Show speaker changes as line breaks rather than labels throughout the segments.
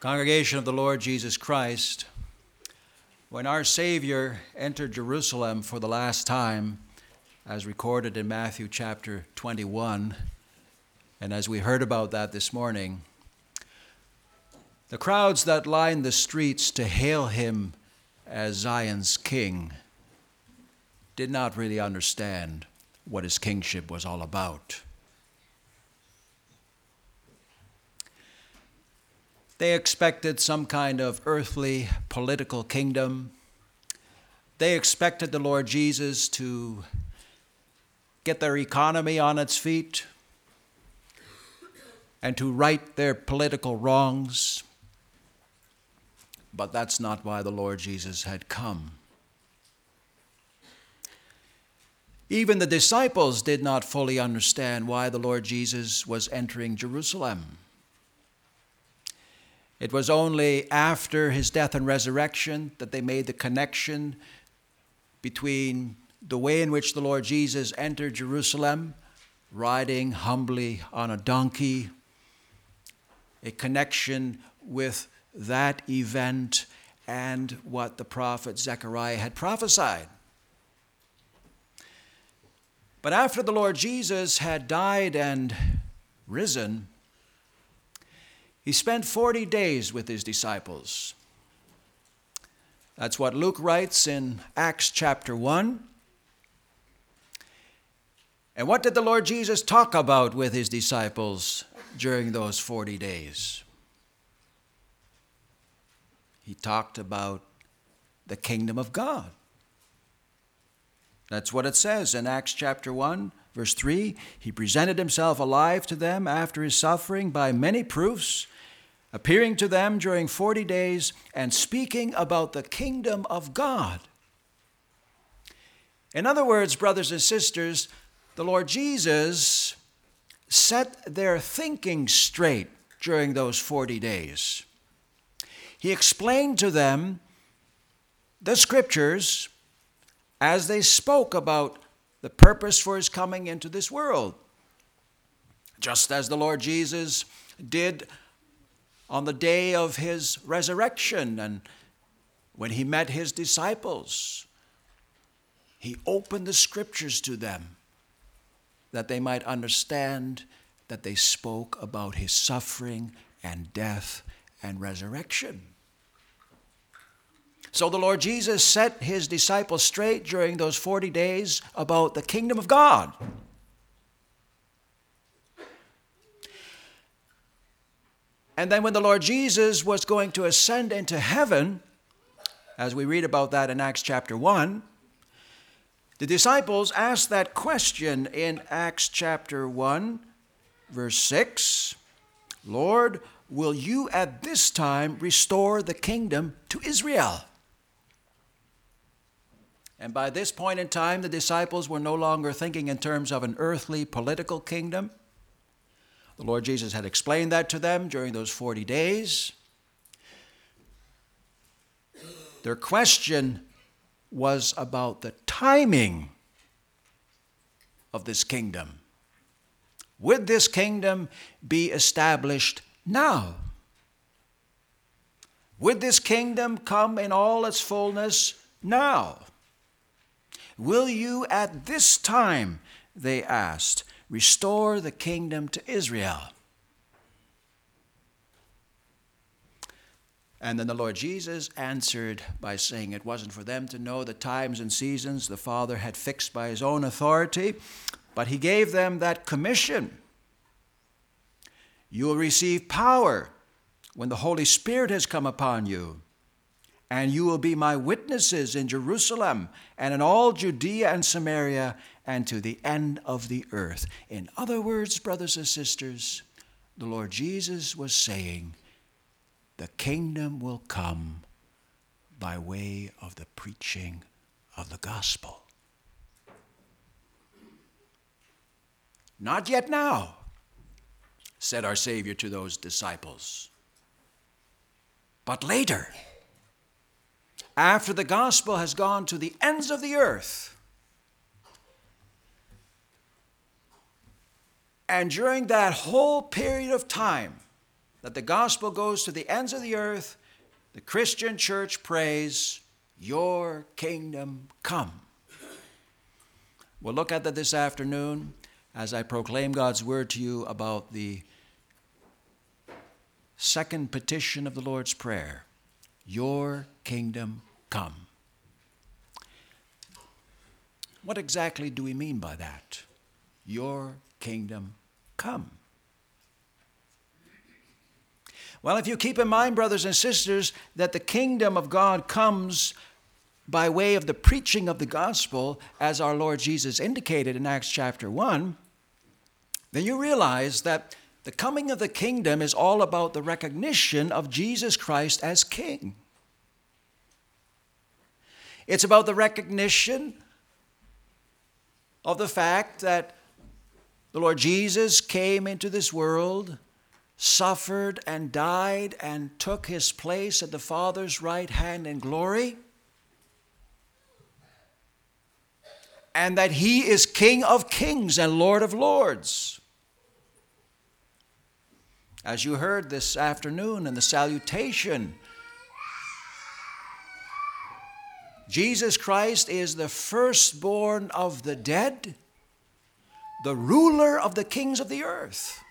Congregation of the Lord Jesus Christ, when our Savior entered Jerusalem for the last time, as recorded in Matthew chapter 21, and as we heard about that this morning, the crowds that lined the streets to hail him as Zion's king did not really understand what his kingship was all about. They expected some kind of earthly political kingdom. They expected the Lord Jesus to get their economy on its feet and to right their political wrongs. But that's not why the Lord Jesus had come. Even the disciples did not fully understand why the Lord Jesus was entering Jerusalem. It was only after his death and resurrection that they made the connection between the way in which the Lord Jesus entered Jerusalem, riding humbly on a donkey, a connection with that event and what the prophet Zechariah had prophesied. But after the Lord Jesus had died and risen, he spent 40 days with his disciples. That's what Luke writes in Acts chapter 1. And what did the Lord Jesus talk about with his disciples during those 40 days? He talked about the kingdom of God. That's what it says in Acts chapter 1, verse 3. He presented himself alive to them after his suffering by many proofs appearing to them during 40 days and speaking about the kingdom of God. In other words, brothers and sisters, the Lord Jesus set their thinking straight during those 40 days. He explained to them the scriptures as they spoke about the purpose for his coming into this world. Just as the Lord Jesus did on the day of his resurrection and when he met his disciples. He opened the scriptures to them that they might understand that they spoke about his suffering and death and resurrection. So the Lord Jesus set his disciples straight during those 40 days about the kingdom of God. And then when the Lord Jesus was going to ascend into heaven, as we read about that in Acts chapter 1, the disciples asked that question in Acts chapter 1, verse 6 Lord, will you at this time restore the kingdom to Israel? And by this point in time, the disciples were no longer thinking in terms of an earthly political kingdom. The Lord Jesus had explained that to them during those 40 days. Their question was about the timing of this kingdom. Would this kingdom be established now? Would this kingdom come in all its fullness now? Will you at this time, they asked, restore the kingdom to Israel. And then the Lord Jesus answered by saying it wasn't for them to know the times and seasons the Father had fixed by his own authority, but he gave them that commission. You will receive power when the Holy Spirit has come upon you, and you will be my witnesses in Jerusalem and in all Judea and Samaria and to the end of the earth. In other words, brothers and sisters, the Lord Jesus was saying, the kingdom will come by way of the preaching of the gospel. Not yet now, said our Savior to those disciples, but later, after the gospel has gone to the ends of the earth And during that whole period of time that the gospel goes to the ends of the earth, the Christian church prays, Your kingdom come. We'll look at that this afternoon as I proclaim God's word to you about the second petition of the Lord's Prayer Your kingdom come. What exactly do we mean by that? Your kingdom come. Well, if you keep in mind, brothers and sisters, that the kingdom of God comes by way of the preaching of the gospel, as our Lord Jesus indicated in Acts chapter 1, then you realize that the coming of the kingdom is all about the recognition of Jesus Christ as King. It's about the recognition of the fact that the Lord Jesus came into this world, suffered and died, and took his place at the Father's right hand in glory, and that he is King of kings and Lord of lords. As you heard this afternoon in the salutation, Jesus Christ is the firstborn of the dead the ruler of the kings of the earth.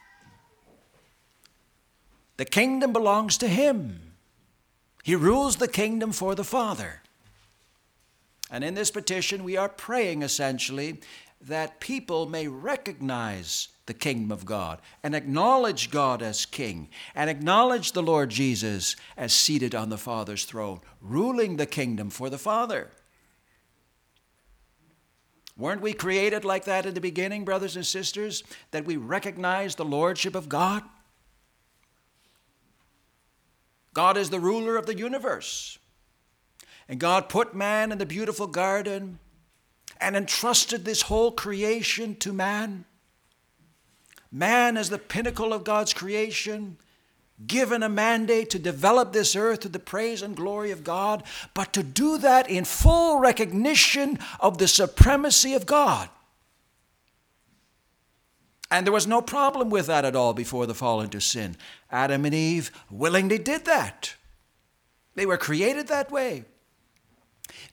The kingdom belongs to him. He rules the kingdom for the Father. And in this petition, we are praying essentially that people may recognize the kingdom of God and acknowledge God as king and acknowledge the Lord Jesus as seated on the Father's throne, ruling the kingdom for the Father. Weren't we created like that in the beginning, brothers and sisters, that we recognize the lordship of God? God is the ruler of the universe. And God put man in the beautiful garden and entrusted this whole creation to man. Man is the pinnacle of God's creation given a mandate to develop this earth to the praise and glory of God, but to do that in full recognition of the supremacy of God. And there was no problem with that at all before the fall into sin. Adam and Eve willingly did that. They were created that way.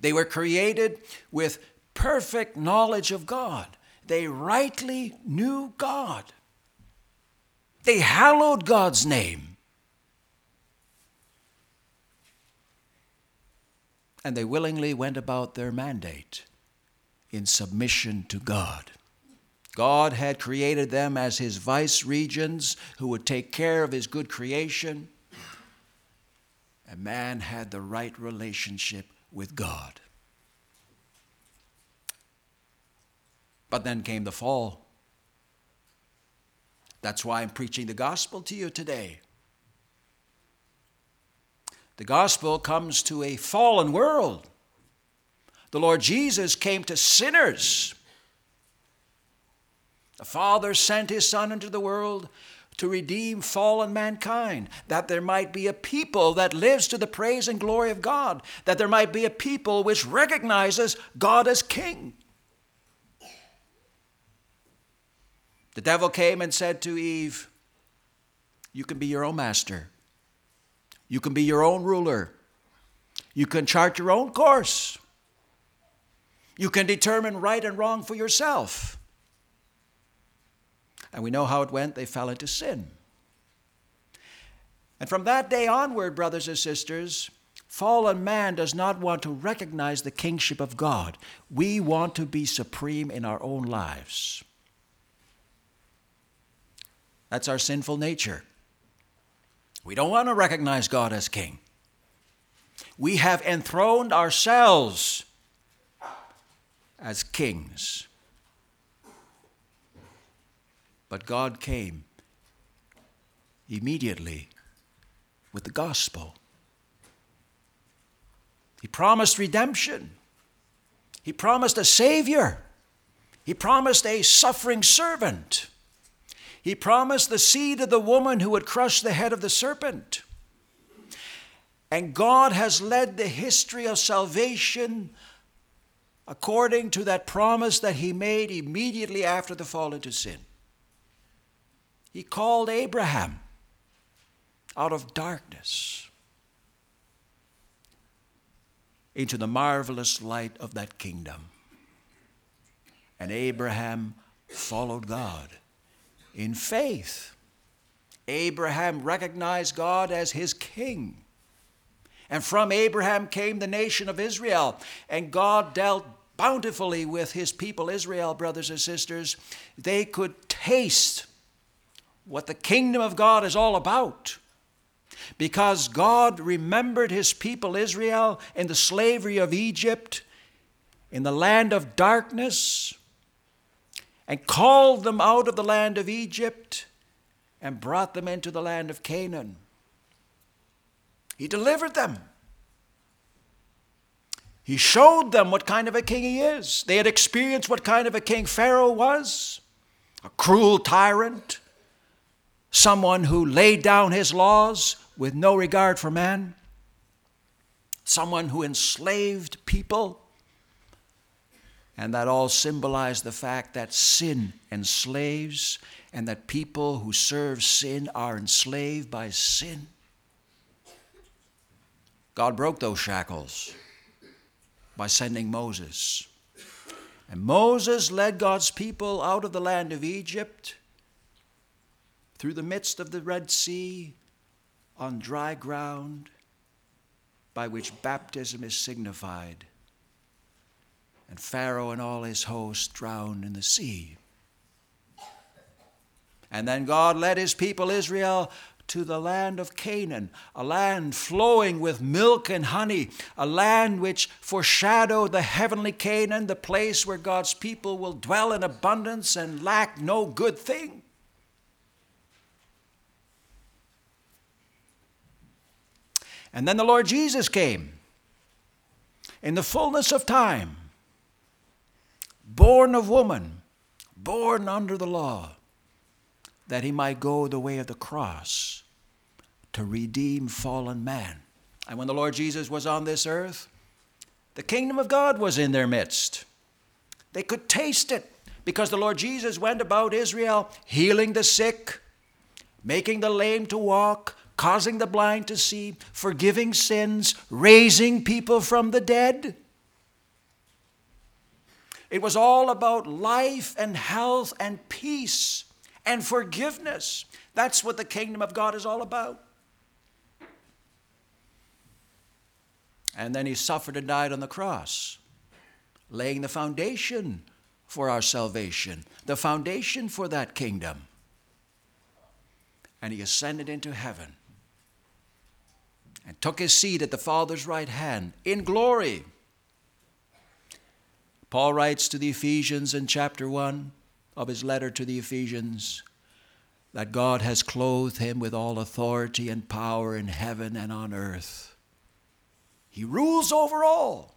They were created with perfect knowledge of God. They rightly knew God. They hallowed God's name. And they willingly went about their mandate in submission to God. God had created them as his vice regents who would take care of his good creation. And man had the right relationship with God. But then came the fall. That's why I'm preaching the gospel to you today. The gospel comes to a fallen world. The Lord Jesus came to sinners. The Father sent His Son into the world to redeem fallen mankind, that there might be a people that lives to the praise and glory of God, that there might be a people which recognizes God as King. The devil came and said to Eve, You can be your own master. You can be your own ruler. You can chart your own course. You can determine right and wrong for yourself. And we know how it went. They fell into sin. And from that day onward, brothers and sisters, fallen man does not want to recognize the kingship of God. We want to be supreme in our own lives. That's our sinful nature. We don't want to recognize God as king. We have enthroned ourselves as kings. But God came immediately with the gospel. He promised redemption. He promised a Savior. He promised a suffering servant. He promised the seed of the woman who would crush the head of the serpent. And God has led the history of salvation according to that promise that He made immediately after the fall into sin. He called Abraham. out of darkness into the marvelous light of that kingdom. And Abraham followed God in faith. Abraham recognized God as his king. And from Abraham came the nation of Israel. And God dealt bountifully with his people, Israel, brothers and sisters. They could taste what the kingdom of God is all about. Because God remembered his people, Israel, in the slavery of Egypt, in the land of darkness, and called them out of the land of Egypt and brought them into the land of Canaan. He delivered them. He showed them what kind of a king he is. They had experienced what kind of a king Pharaoh was a cruel tyrant, someone who laid down his laws with no regard for man, someone who enslaved people. And that all symbolized the fact that sin enslaves and that people who serve sin are enslaved by sin. God broke those shackles by sending Moses. And Moses led God's people out of the land of Egypt through the midst of the Red Sea on dry ground by which baptism is signified. And Pharaoh and all his host drowned in the sea. And then God led his people Israel to the land of Canaan, a land flowing with milk and honey, a land which foreshadowed the heavenly Canaan, the place where God's people will dwell in abundance and lack no good thing. And then the Lord Jesus came in the fullness of time, born of woman, born under the law that he might go the way of the cross to redeem fallen man. And when the Lord Jesus was on this earth, the kingdom of God was in their midst. They could taste it because the Lord Jesus went about Israel healing the sick, making the lame to walk, causing the blind to see, forgiving sins, raising people from the dead. It was all about life and health and peace and forgiveness. That's what the kingdom of God is all about. And then he suffered and died on the cross, laying the foundation for our salvation, the foundation for that kingdom. And he ascended into heaven and took his seat at the Father's right hand in glory. Paul writes to the Ephesians in chapter 1 of his letter to the Ephesians that God has clothed him with all authority and power in heaven and on earth. He rules over all.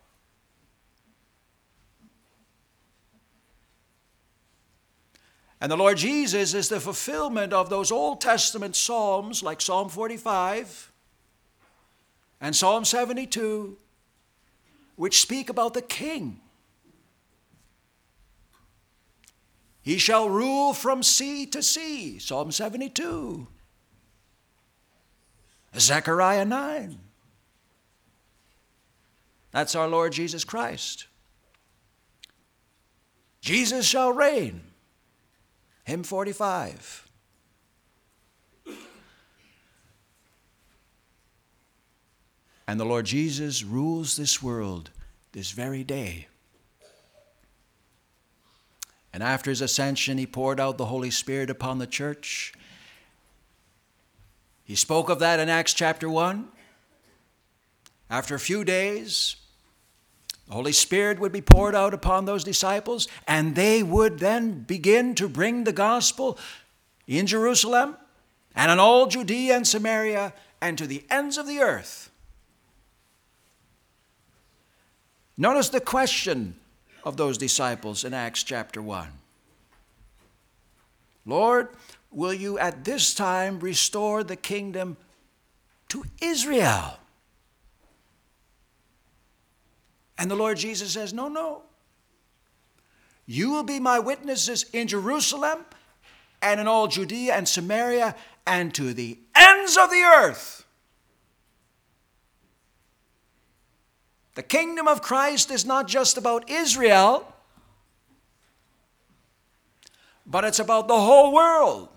And the Lord Jesus is the fulfillment of those Old Testament Psalms like Psalm 45 and Psalm 72, which speak about the King He shall rule from sea to sea, Psalm 72. Zechariah 9. That's our Lord Jesus Christ. Jesus shall reign, hymn 45. And the Lord Jesus rules this world this very day. And after his ascension, he poured out the Holy Spirit upon the church. He spoke of that in Acts chapter 1. After a few days, the Holy Spirit would be poured out upon those disciples, and they would then begin to bring the gospel in Jerusalem and in all Judea and Samaria and to the ends of the earth. Notice the question of those disciples in Acts chapter 1. Lord, will you at this time restore the kingdom to Israel? And the Lord Jesus says, No, no. You will be my witnesses in Jerusalem and in all Judea and Samaria and to the ends of the earth. The kingdom of Christ is not just about Israel, but it's about the whole world.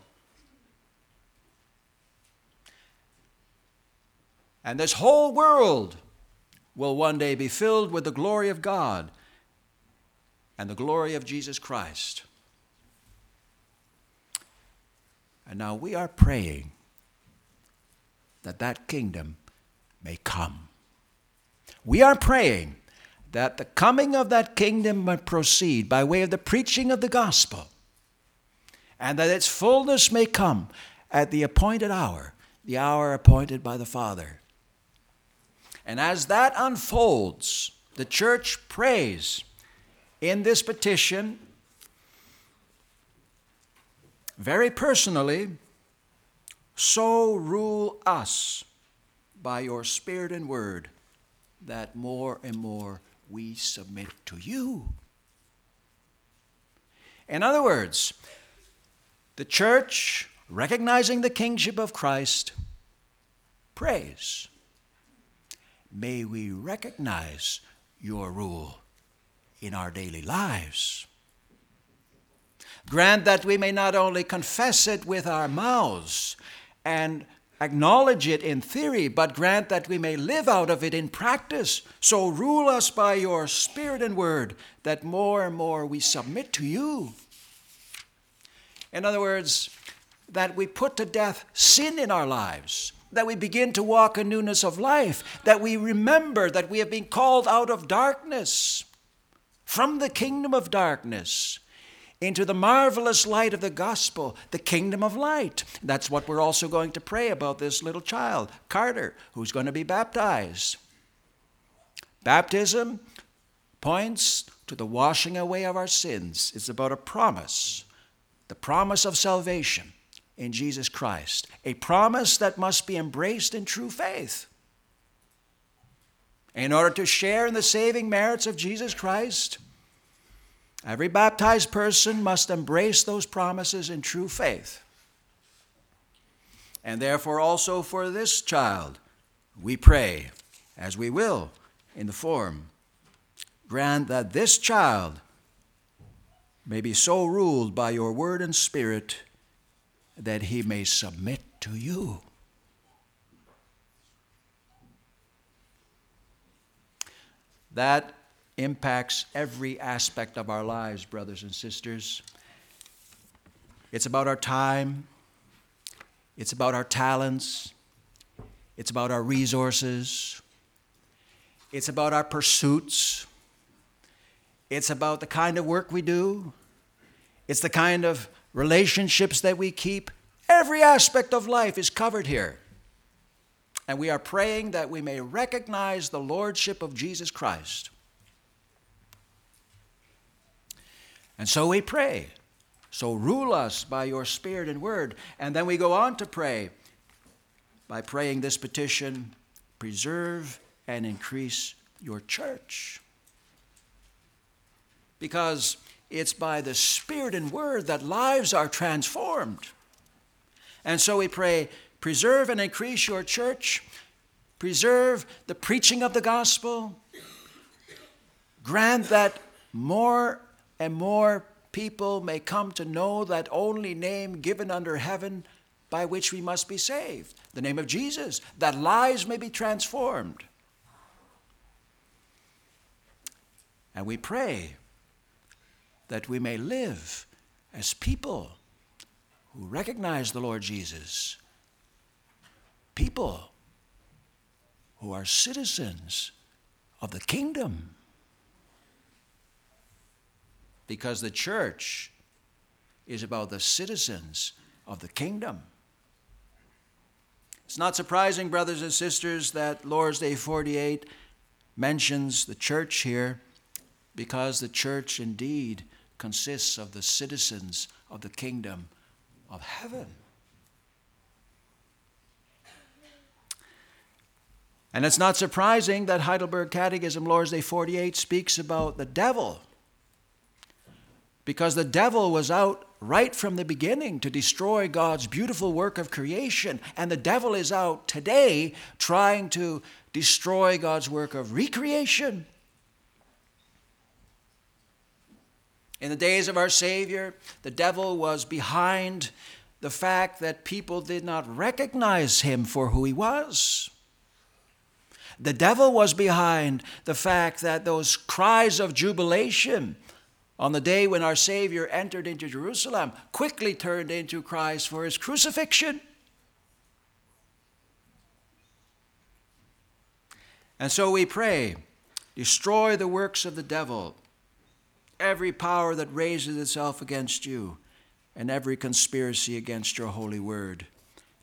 And this whole world will one day be filled with the glory of God and the glory of Jesus Christ. And now we are praying that that kingdom may come. We are praying that the coming of that kingdom may proceed by way of the preaching of the gospel, and that its fullness may come at the appointed hour, the hour appointed by the Father. And as that unfolds, the church prays in this petition very personally so rule us by your Spirit and Word that more and more we submit to you. In other words, the church, recognizing the kingship of Christ, prays, May we recognize your rule in our daily lives. Grant that we may not only confess it with our mouths and acknowledge it in theory, but grant that we may live out of it in practice. So rule us by your Spirit and Word, that more and more we submit to you. In other words, that we put to death sin in our lives, that we begin to walk in newness of life, that we remember that we have been called out of darkness, from the kingdom of darkness into the marvelous light of the gospel, the kingdom of light. That's what we're also going to pray about this little child, Carter, who's going to be baptized. Baptism points to the washing away of our sins. It's about a promise, the promise of salvation in Jesus Christ, a promise that must be embraced in true faith. In order to share in the saving merits of Jesus Christ, Every baptized person must embrace those promises in true faith. And therefore, also for this child, we pray, as we will in the form, grant that this child may be so ruled by your word and spirit that he may submit to you. That impacts every aspect of our lives, brothers and sisters. It's about our time, it's about our talents, it's about our resources, it's about our pursuits, it's about the kind of work we do, it's the kind of relationships that we keep. Every aspect of life is covered here. And we are praying that we may recognize the Lordship of Jesus Christ And so we pray. So rule us by your Spirit and Word. And then we go on to pray by praying this petition preserve and increase your church. Because it's by the Spirit and Word that lives are transformed. And so we pray preserve and increase your church, preserve the preaching of the gospel, grant that more and more people may come to know that only name given under heaven by which we must be saved the name of Jesus, that lives may be transformed. And we pray that we may live as people who recognize the Lord Jesus, people who are citizens of the kingdom because the church is about the citizens of the kingdom. It's not surprising, brothers and sisters, that Lord's Day 48 mentions the church here because the church indeed consists of the citizens of the kingdom of heaven. And it's not surprising that Heidelberg Catechism, Lord's Day 48, speaks about the devil because the devil was out right from the beginning to destroy God's beautiful work of creation, and the devil is out today trying to destroy God's work of recreation. In the days of our Savior, the devil was behind the fact that people did not recognize him for who he was. The devil was behind the fact that those cries of jubilation on the day when our Savior entered into Jerusalem quickly turned into Christ for his crucifixion. And so we pray destroy the works of the devil, every power that raises itself against you, and every conspiracy against your holy word.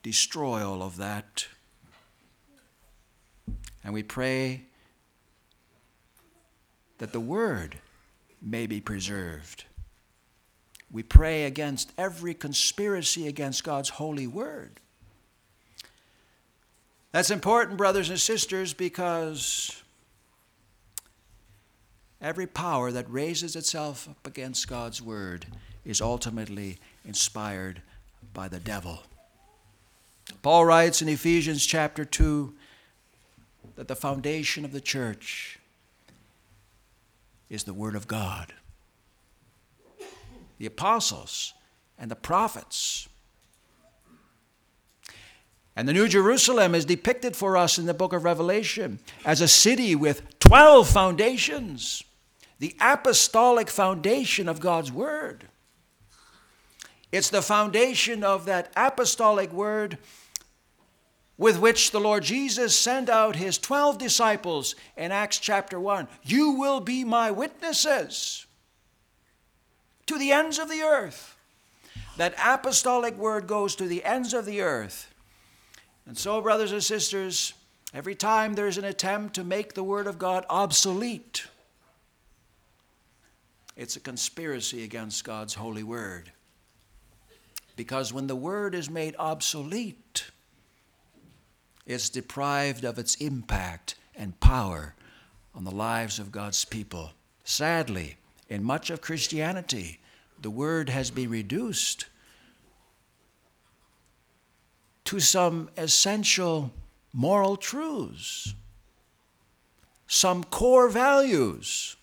Destroy all of that. And we pray that the word may be preserved. We pray against every conspiracy against God's holy word. That's important, brothers and sisters, because every power that raises itself up against God's word is ultimately inspired by the devil. Paul writes in Ephesians chapter 2 that the foundation of the church is the Word of God. The apostles and the prophets. And the New Jerusalem is depicted for us in the book of Revelation as a city with 12 foundations, the apostolic foundation of God's Word. It's the foundation of that apostolic Word with which the Lord Jesus sent out his 12 disciples in Acts chapter 1. You will be my witnesses to the ends of the earth. That apostolic word goes to the ends of the earth. And so, brothers and sisters, every time there's an attempt to make the word of God obsolete, it's a conspiracy against God's holy word. Because when the word is made obsolete, it's deprived of its impact and power on the lives of God's people. Sadly, in much of Christianity, the word has been reduced to some essential moral truths, some core values,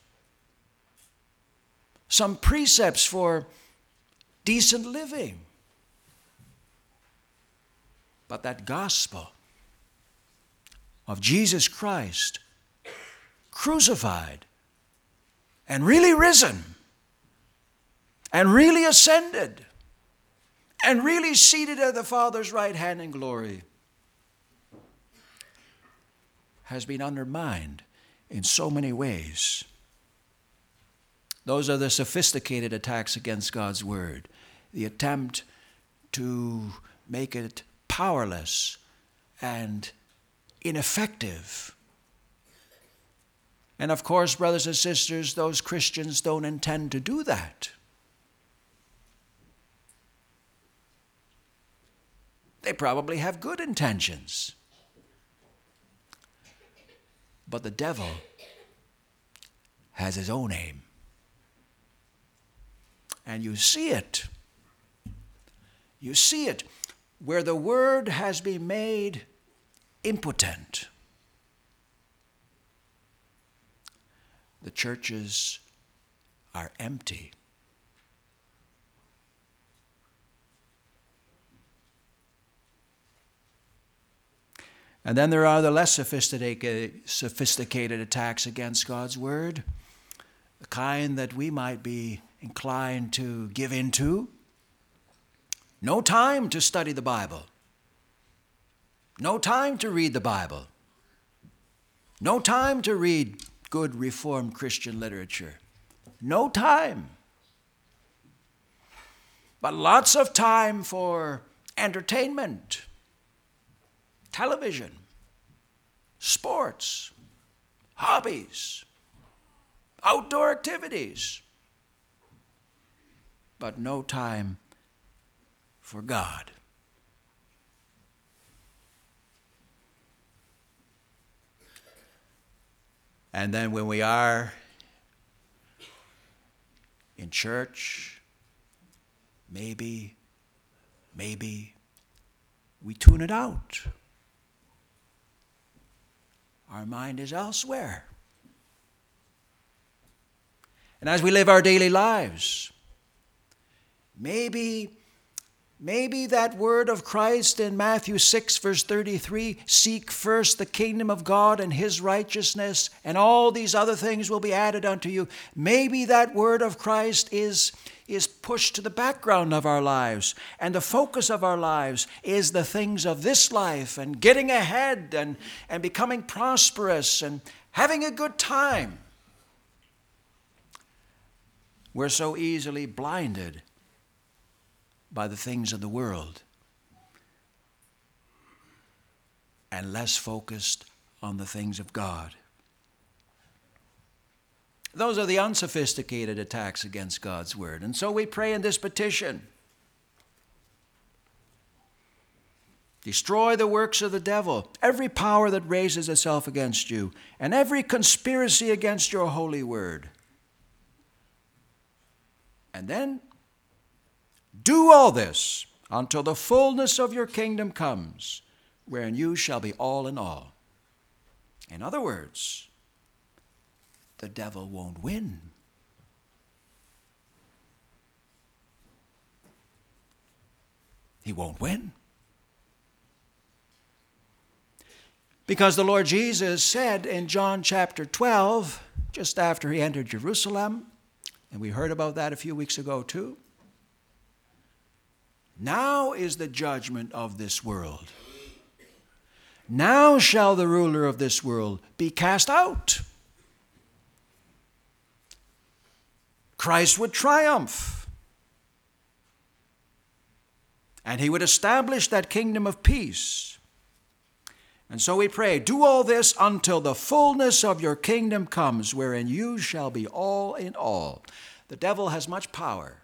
some precepts for decent living. But that gospel of Jesus Christ crucified and really risen and really ascended and really seated at the Father's right hand in glory has been undermined in so many ways. Those are the sophisticated attacks against God's Word, the attempt to make it powerless and ineffective. And of course, brothers and sisters, those Christians don't intend to do that. They probably have good intentions. But the devil has his own aim. And you see it. You see it where the word has been made impotent. The churches are empty. And then there are the less sophisticated, attacks against God's Word, the kind that we might be inclined to give into. No time to study the Bible. No time to read the Bible. No time to read good Reformed Christian literature. No time. But lots of time for entertainment, television, sports, hobbies, outdoor activities. But no time for God. And then when we are in church, maybe, maybe we tune it out. Our mind is elsewhere. And as we live our daily lives, maybe Maybe that word of Christ in Matthew 6, verse 33 seek first the kingdom of God and his righteousness, and all these other things will be added unto you. Maybe that word of Christ is, is pushed to the background of our lives, and the focus of our lives is the things of this life and getting ahead and, and becoming prosperous and having a good time. We're so easily blinded by the things of the world and less focused on the things of God. Those are the unsophisticated attacks against God's Word. And so we pray in this petition Destroy the works of the devil, every power that raises itself against you, and every conspiracy against your holy word. And then do all this until the fullness of your kingdom comes, wherein you shall be all in all. In other words, the devil won't win. He won't win. Because the Lord Jesus said in John chapter 12, just after he entered Jerusalem, and we heard about that a few weeks ago too, now is the judgment of this world. Now shall the ruler of this world be cast out. Christ would triumph. And he would establish that kingdom of peace. And so we pray, do all this until the fullness of your kingdom comes, wherein you shall be all in all. The devil has much power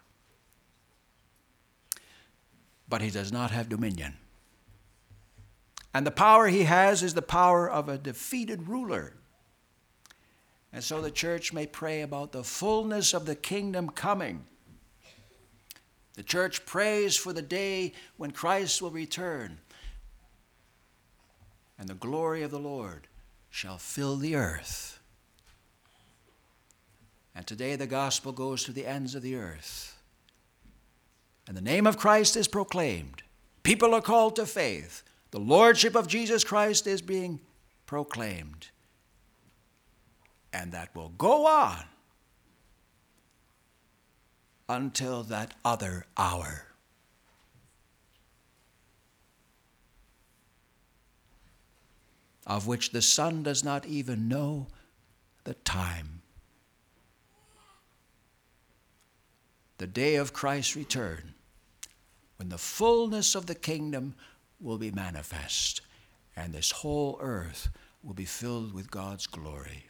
but he does not have dominion. And the power he has is the power of a defeated ruler. And so the church may pray about the fullness of the kingdom coming. The church prays for the day when Christ will return and the glory of the Lord shall fill the earth. And today the gospel goes to the ends of the earth and the name of Christ is proclaimed. People are called to faith. The lordship of Jesus Christ is being proclaimed. And that will go on until that other hour. Of which the Son does not even know the time. The day of Christ's return when the fullness of the kingdom will be manifest and this whole earth will be filled with God's glory.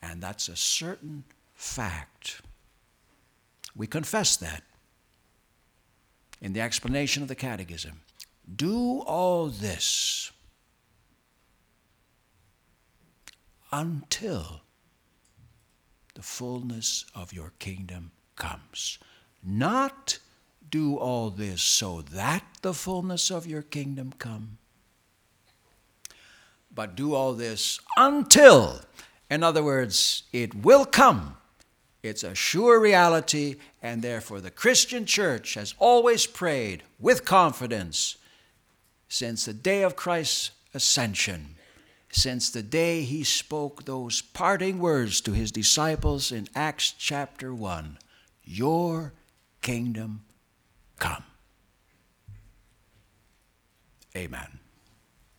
And that's a certain fact. We confess that in the explanation of the Catechism. Do all this until the fullness of your kingdom comes. Not do all this so that the fullness of your kingdom come. But do all this until, in other words, it will come. It's a sure reality, and therefore the Christian church has always prayed with confidence since the day of Christ's ascension, since the day he spoke those parting words to his disciples in Acts chapter 1 Your kingdom come. Amen.